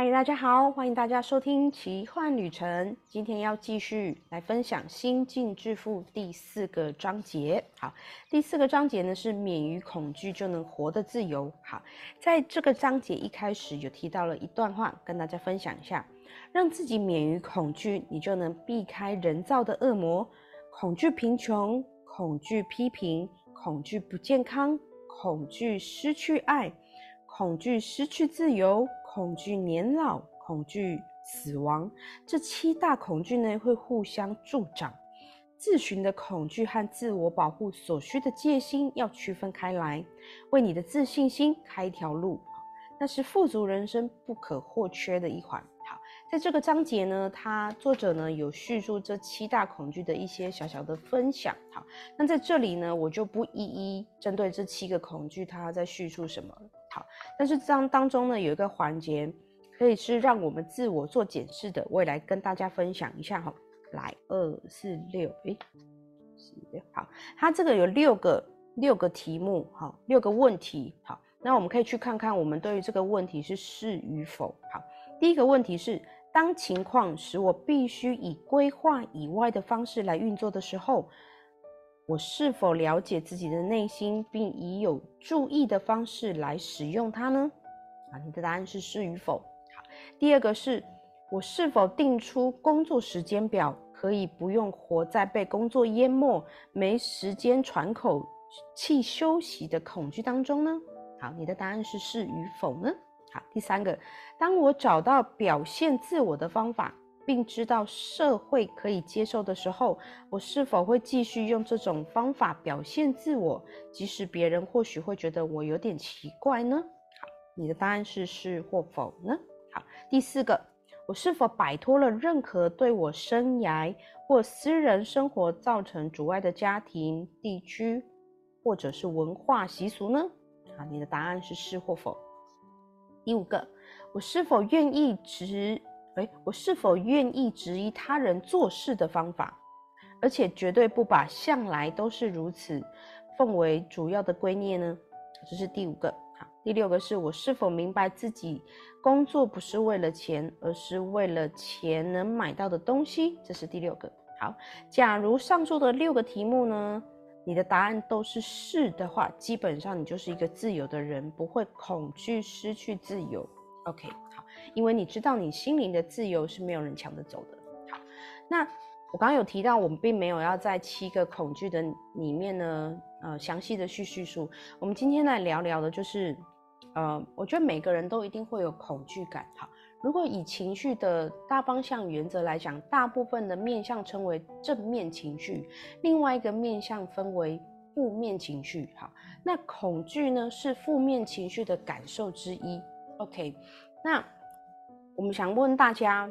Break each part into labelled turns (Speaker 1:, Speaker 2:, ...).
Speaker 1: 嗨，大家好，欢迎大家收听奇幻旅程。今天要继续来分享《心境致富》第四个章节。好，第四个章节呢是免于恐惧就能活得自由。好，在这个章节一开始有提到了一段话，跟大家分享一下：让自己免于恐惧，你就能避开人造的恶魔，恐惧贫穷，恐惧批评，恐惧不健康，恐惧失去爱，恐惧失去自由。恐惧年老，恐惧死亡，这七大恐惧呢会互相助长。自寻的恐惧和自我保护所需的戒心要区分开来，为你的自信心开一条路，那是富足人生不可或缺的一环。好，在这个章节呢，他作者呢有叙述这七大恐惧的一些小小的分享。好，那在这里呢，我就不一一针对这七个恐惧，他在叙述什么。但是这样当中呢，有一个环节可以是让我们自我做检视的，我也来跟大家分享一下哈。来，二四六，哎，四六，好，它这个有六个六个题目，好，六个问题，好，那我们可以去看看我们对于这个问题是是与否。好，第一个问题是，当情况使我必须以规划以外的方式来运作的时候。我是否了解自己的内心，并以有注意的方式来使用它呢？啊，你的答案是是与否。好，第二个是，我是否定出工作时间表，可以不用活在被工作淹没、没时间喘口气休息的恐惧当中呢？好，你的答案是是与否呢？好，第三个，当我找到表现自我的方法。并知道社会可以接受的时候，我是否会继续用这种方法表现自我，即使别人或许会觉得我有点奇怪呢？好，你的答案是是或否呢？好，第四个，我是否摆脱了任何对我生涯或私人生活造成阻碍的家庭、地区或者是文化习俗呢？好，你的答案是是或否。第五个，我是否愿意直。哎，我是否愿意质疑他人做事的方法，而且绝对不把向来都是如此奉为主要的圭臬呢？这是第五个。好，第六个是我是否明白自己工作不是为了钱，而是为了钱能买到的东西？这是第六个。好，假如上述的六个题目呢，你的答案都是是的话，基本上你就是一个自由的人，不会恐惧失去自由。OK。因为你知道，你心灵的自由是没有人抢得走的。好，那我刚刚有提到，我们并没有要在七个恐惧的里面呢，呃，详细的去叙述。我们今天来聊聊的，就是，呃，我觉得每个人都一定会有恐惧感。好，如果以情绪的大方向原则来讲，大部分的面向称为正面情绪，另外一个面向分为负面情绪。好，那恐惧呢，是负面情绪的感受之一。OK，那。我们想问大家，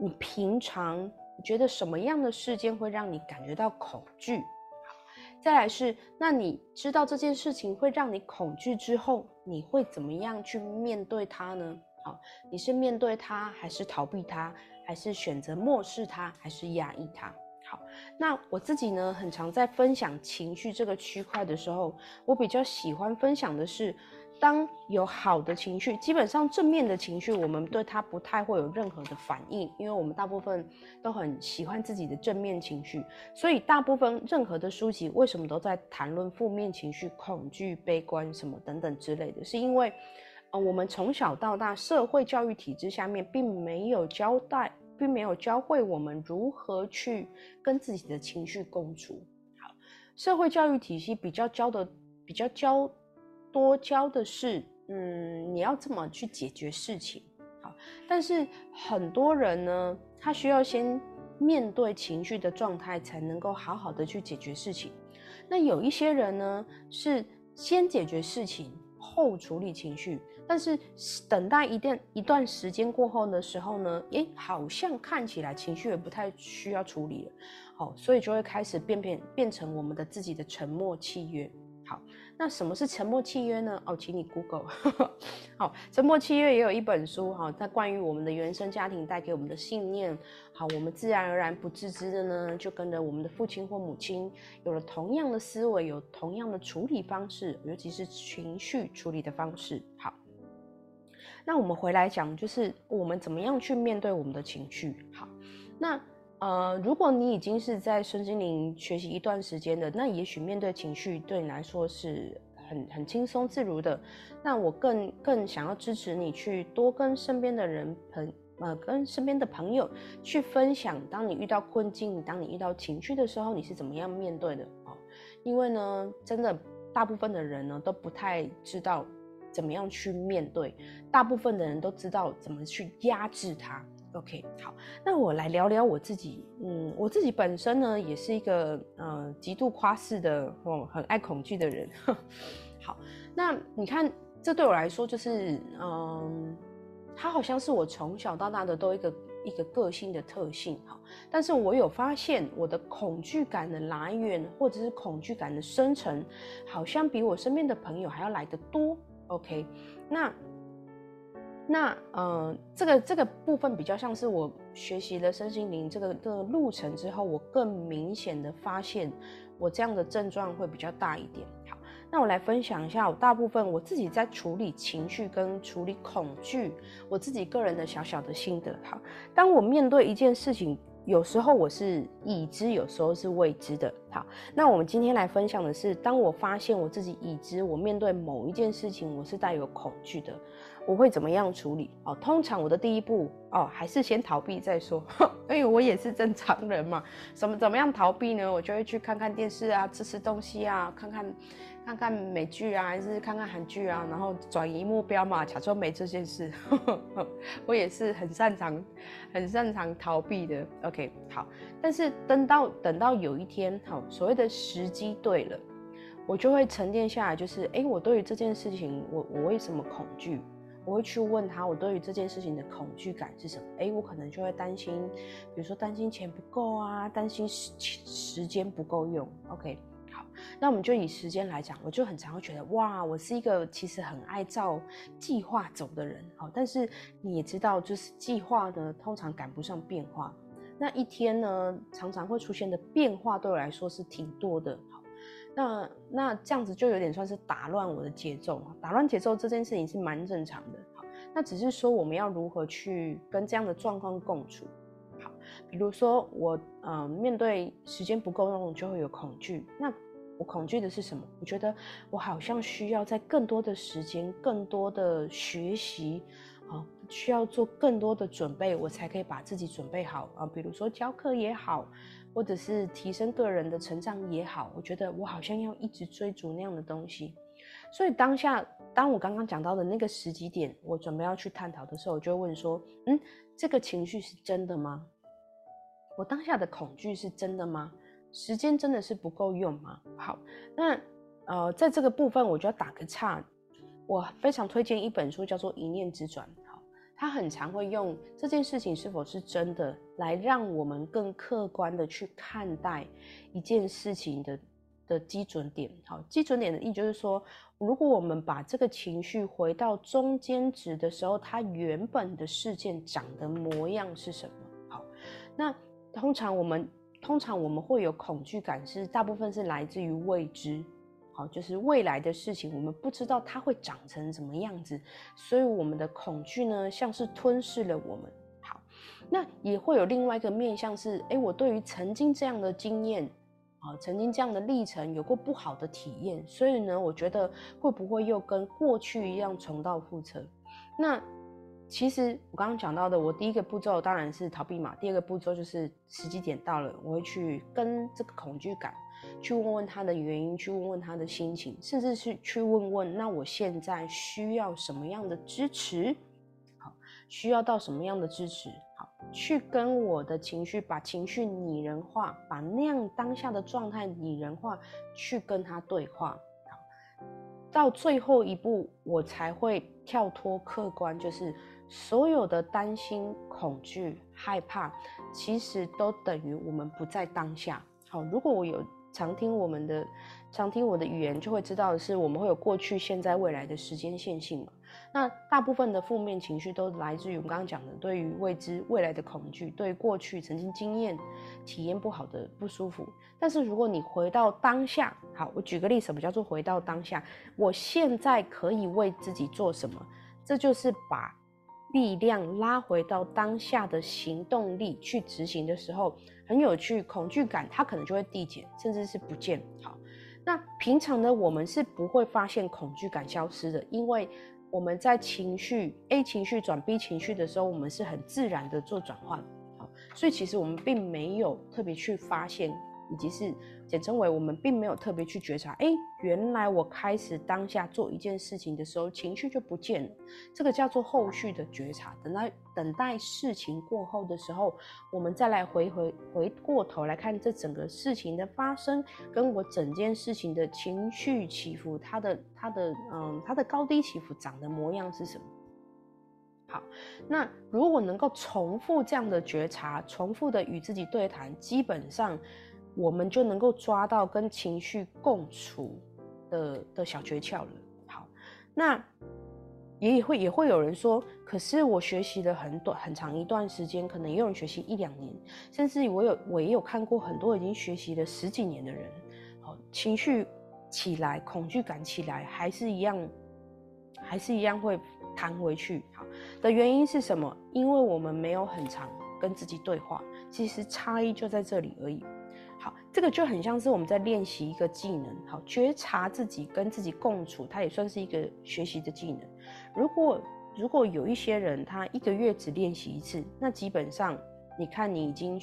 Speaker 1: 你平常觉得什么样的事件会让你感觉到恐惧？好，再来是，那你知道这件事情会让你恐惧之后，你会怎么样去面对它呢？好，你是面对它，还是逃避它，还是选择漠视它，还是压抑它？好，那我自己呢，很常在分享情绪这个区块的时候，我比较喜欢分享的是。当有好的情绪，基本上正面的情绪，我们对它不太会有任何的反应，因为我们大部分都很喜欢自己的正面情绪，所以大部分任何的书籍为什么都在谈论负面情绪、恐惧、悲观什么等等之类的，是因为，呃，我们从小到大社会教育体制下面并没有交代，并没有教会我们如何去跟自己的情绪共处。好，社会教育体系比较教的比较教。多教的是，嗯，你要怎么去解决事情，好。但是很多人呢，他需要先面对情绪的状态，才能够好好的去解决事情。那有一些人呢，是先解决事情后处理情绪，但是等待一段一段时间过后的时候呢，诶，好像看起来情绪也不太需要处理了，好，所以就会开始变变变成我们的自己的沉默契约，好。那什么是沉默契约呢？哦，请你 Google。好，沉默契约也有一本书哈，在关于我们的原生家庭带给我们的信念。好，我们自然而然不自知的呢，就跟着我们的父亲或母亲有了同样的思维，有同样的处理方式，尤其是情绪处理的方式。好，那我们回来讲，就是我们怎么样去面对我们的情绪。好，那呃，如果你已经是在身心灵学习一段时间的，那也许面对情绪对你来说是很很轻松自如的。那我更更想要支持你去多跟身边的人朋呃跟身边的朋友去分享，当你遇到困境，当你遇到情绪的时候，你是怎么样面对的哦？因为呢，真的大部分的人呢都不太知道。怎么样去面对？大部分的人都知道怎么去压制它。OK，好，那我来聊聊我自己。嗯，我自己本身呢，也是一个呃极度夸饰的哦，很爱恐惧的人。好，那你看，这对我来说就是，嗯，它好像是我从小到大的都一个一个个性的特性。哈，但是我有发现，我的恐惧感的来源，或者是恐惧感的生成，好像比我身边的朋友还要来得多。OK，那那呃，这个这个部分比较像是我学习了身心灵这个这个路程之后，我更明显的发现我这样的症状会比较大一点。好，那我来分享一下我大部分我自己在处理情绪跟处理恐惧，我自己个人的小小的心得。好，当我面对一件事情。有时候我是已知，有时候是未知的。好，那我们今天来分享的是，当我发现我自己已知，我面对某一件事情，我是带有恐惧的，我会怎么样处理？哦，通常我的第一步哦，还是先逃避再说。因为我也是正常人嘛，怎么怎么样逃避呢？我就会去看看电视啊，吃吃东西啊，看看。看看美剧啊，还是看看韩剧啊，然后转移目标嘛，假装没这件事。我也是很擅长、很擅长逃避的。OK，好。但是等到等到有一天，好，所谓的时机对了，我就会沉淀下来，就是，哎，我对于这件事情，我我为什么恐惧？我会去问他，我对于这件事情的恐惧感是什么？哎，我可能就会担心，比如说担心钱不够啊，担心时时间不够用。OK 好。那我们就以时间来讲，我就很常会觉得，哇，我是一个其实很爱照计划走的人，好，但是你也知道，就是计划呢，通常赶不上变化。那一天呢，常常会出现的变化，对我来说是挺多的，那那这样子就有点算是打乱我的节奏，打乱节奏这件事情是蛮正常的，好，那只是说我们要如何去跟这样的状况共处，好，比如说我呃面对时间不够用，就会有恐惧，那。我恐惧的是什么？我觉得我好像需要在更多的时间、更多的学习，啊，需要做更多的准备，我才可以把自己准备好啊。比如说教课也好，或者是提升个人的成长也好，我觉得我好像要一直追逐那样的东西。所以当下，当我刚刚讲到的那个时机点，我准备要去探讨的时候，我就问说：嗯，这个情绪是真的吗？我当下的恐惧是真的吗？时间真的是不够用吗？好，那呃，在这个部分我就要打个岔。我非常推荐一本书，叫做《一念之转》。他，很常会用这件事情是否是真的，来让我们更客观的去看待一件事情的的基准点。好，基准点的意就是说，如果我们把这个情绪回到中间值的时候，它原本的事件长的模样是什么？好，那通常我们。通常我们会有恐惧感，是大部分是来自于未知，好，就是未来的事情，我们不知道它会长成什么样子，所以我们的恐惧呢，像是吞噬了我们。好，那也会有另外一个面向是，哎，我对于曾经这样的经验，啊，曾经这样的历程有过不好的体验，所以呢，我觉得会不会又跟过去一样重蹈覆辙？那。其实我刚刚讲到的，我第一个步骤当然是逃避嘛。第二个步骤就是时机点到了，我会去跟这个恐惧感去问问他的原因，去问问他的心情，甚至是去问问那我现在需要什么样的支持？好，需要到什么样的支持？好，去跟我的情绪把情绪拟人化，把那样当下的状态拟人化，去跟他对话。好，到最后一步，我才会跳脱客观，就是。所有的担心、恐惧、害怕，其实都等于我们不在当下。好，如果我有常听我们的、常听我的语言，就会知道的是，我们会有过去、现在、未来的时间线性嘛。那大部分的负面情绪都来自于我们刚刚讲的，对于未知、未来的恐惧，对过去曾经经验、体验不好的不舒服。但是如果你回到当下，好，我举个例，什么叫做回到当下？我现在可以为自己做什么？这就是把力量拉回到当下的行动力去执行的时候，很有趣，恐惧感它可能就会递减，甚至是不见。好，那平常呢，我们是不会发现恐惧感消失的，因为我们在情绪 A 情绪转 B 情绪的时候，我们是很自然的做转换。好，所以其实我们并没有特别去发现。以及是简称为我们并没有特别去觉察，哎，原来我开始当下做一件事情的时候，情绪就不见了。这个叫做后续的觉察。等待等待事情过后的时候，我们再来回回回过头来看这整个事情的发生，跟我整件事情的情绪起伏，它的它的嗯它的高低起伏长的模样是什么？好，那如果能够重复这样的觉察，重复的与自己对谈，基本上。我们就能够抓到跟情绪共处的的小诀窍了。好，那也会也会有人说，可是我学习了很短很长一段时间，可能也有人学习一两年，甚至我有我也有看过很多已经学习了十几年的人，好，情绪起来，恐惧感起来，还是一样，还是一样会弹回去。好，的原因是什么？因为我们没有很长跟自己对话，其实差异就在这里而已。好，这个就很像是我们在练习一个技能。好，觉察自己跟自己共处，它也算是一个学习的技能。如果如果有一些人他一个月只练习一次，那基本上你看你已经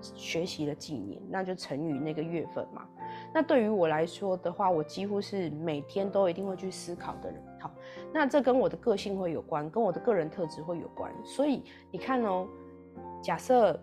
Speaker 1: 学习了几年，那就乘以那个月份嘛。那对于我来说的话，我几乎是每天都一定会去思考的人。好，那这跟我的个性会有关，跟我的个人特质会有关。所以你看哦，假设。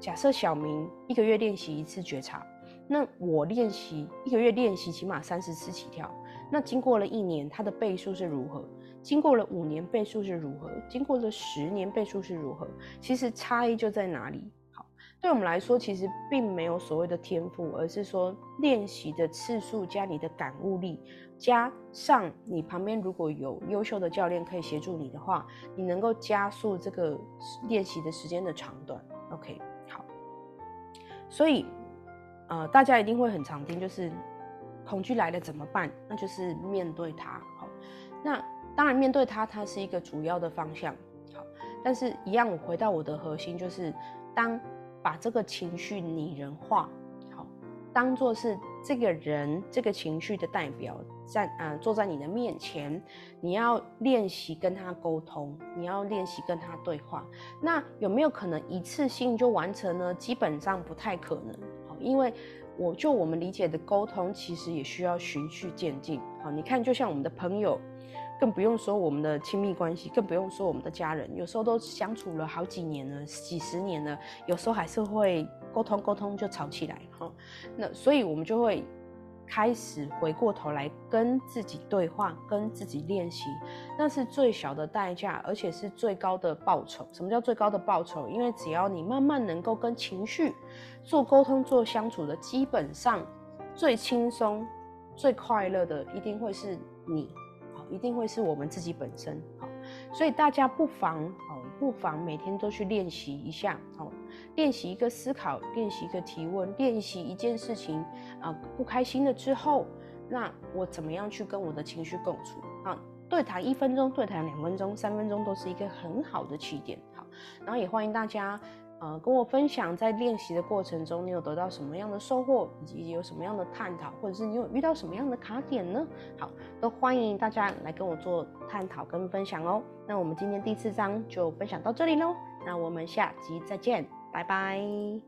Speaker 1: 假设小明一个月练习一次觉察，那我练习一个月练习起码三十次起跳，那经过了一年，它的倍数是如何？经过了五年，倍数是如何？经过了十年，倍数是如何？其实差异就在哪里？好，对我们来说，其实并没有所谓的天赋，而是说练习的次数加你的感悟力，加上你旁边如果有优秀的教练可以协助你的话，你能够加速这个练习的时间的长短。OK。所以，呃，大家一定会很常听，就是恐惧来了怎么办？那就是面对它。好，那当然面对它，它是一个主要的方向。好，但是一样，我回到我的核心，就是当把这个情绪拟人化。好当做是这个人这个情绪的代表，在啊坐在你的面前，你要练习跟他沟通，你要练习跟他对话。那有没有可能一次性就完成呢？基本上不太可能。好，因为我就我们理解的沟通，其实也需要循序渐进。好，你看，就像我们的朋友。更不用说我们的亲密关系，更不用说我们的家人，有时候都相处了好几年了，几十年了，有时候还是会沟通沟通就吵起来哈。那所以我们就会开始回过头来跟自己对话，跟自己练习，那是最小的代价，而且是最高的报酬。什么叫最高的报酬？因为只要你慢慢能够跟情绪做沟通、做相处的，基本上最轻松、最快乐的，一定会是你。一定会是我们自己本身好，所以大家不妨哦，不妨每天都去练习一下哦，练习一个思考，练习一个提问，练习一件事情啊，不开心了之后，那我怎么样去跟我的情绪共处啊？对谈一分钟，对谈两分钟，三分钟都是一个很好的起点好，然后也欢迎大家。呃，跟我分享在练习的过程中，你有得到什么样的收获，以及有什么样的探讨，或者是你有遇到什么样的卡点呢？好，都欢迎大家来跟我做探讨跟分享哦。那我们今天第四章就分享到这里喽，那我们下集再见，拜拜。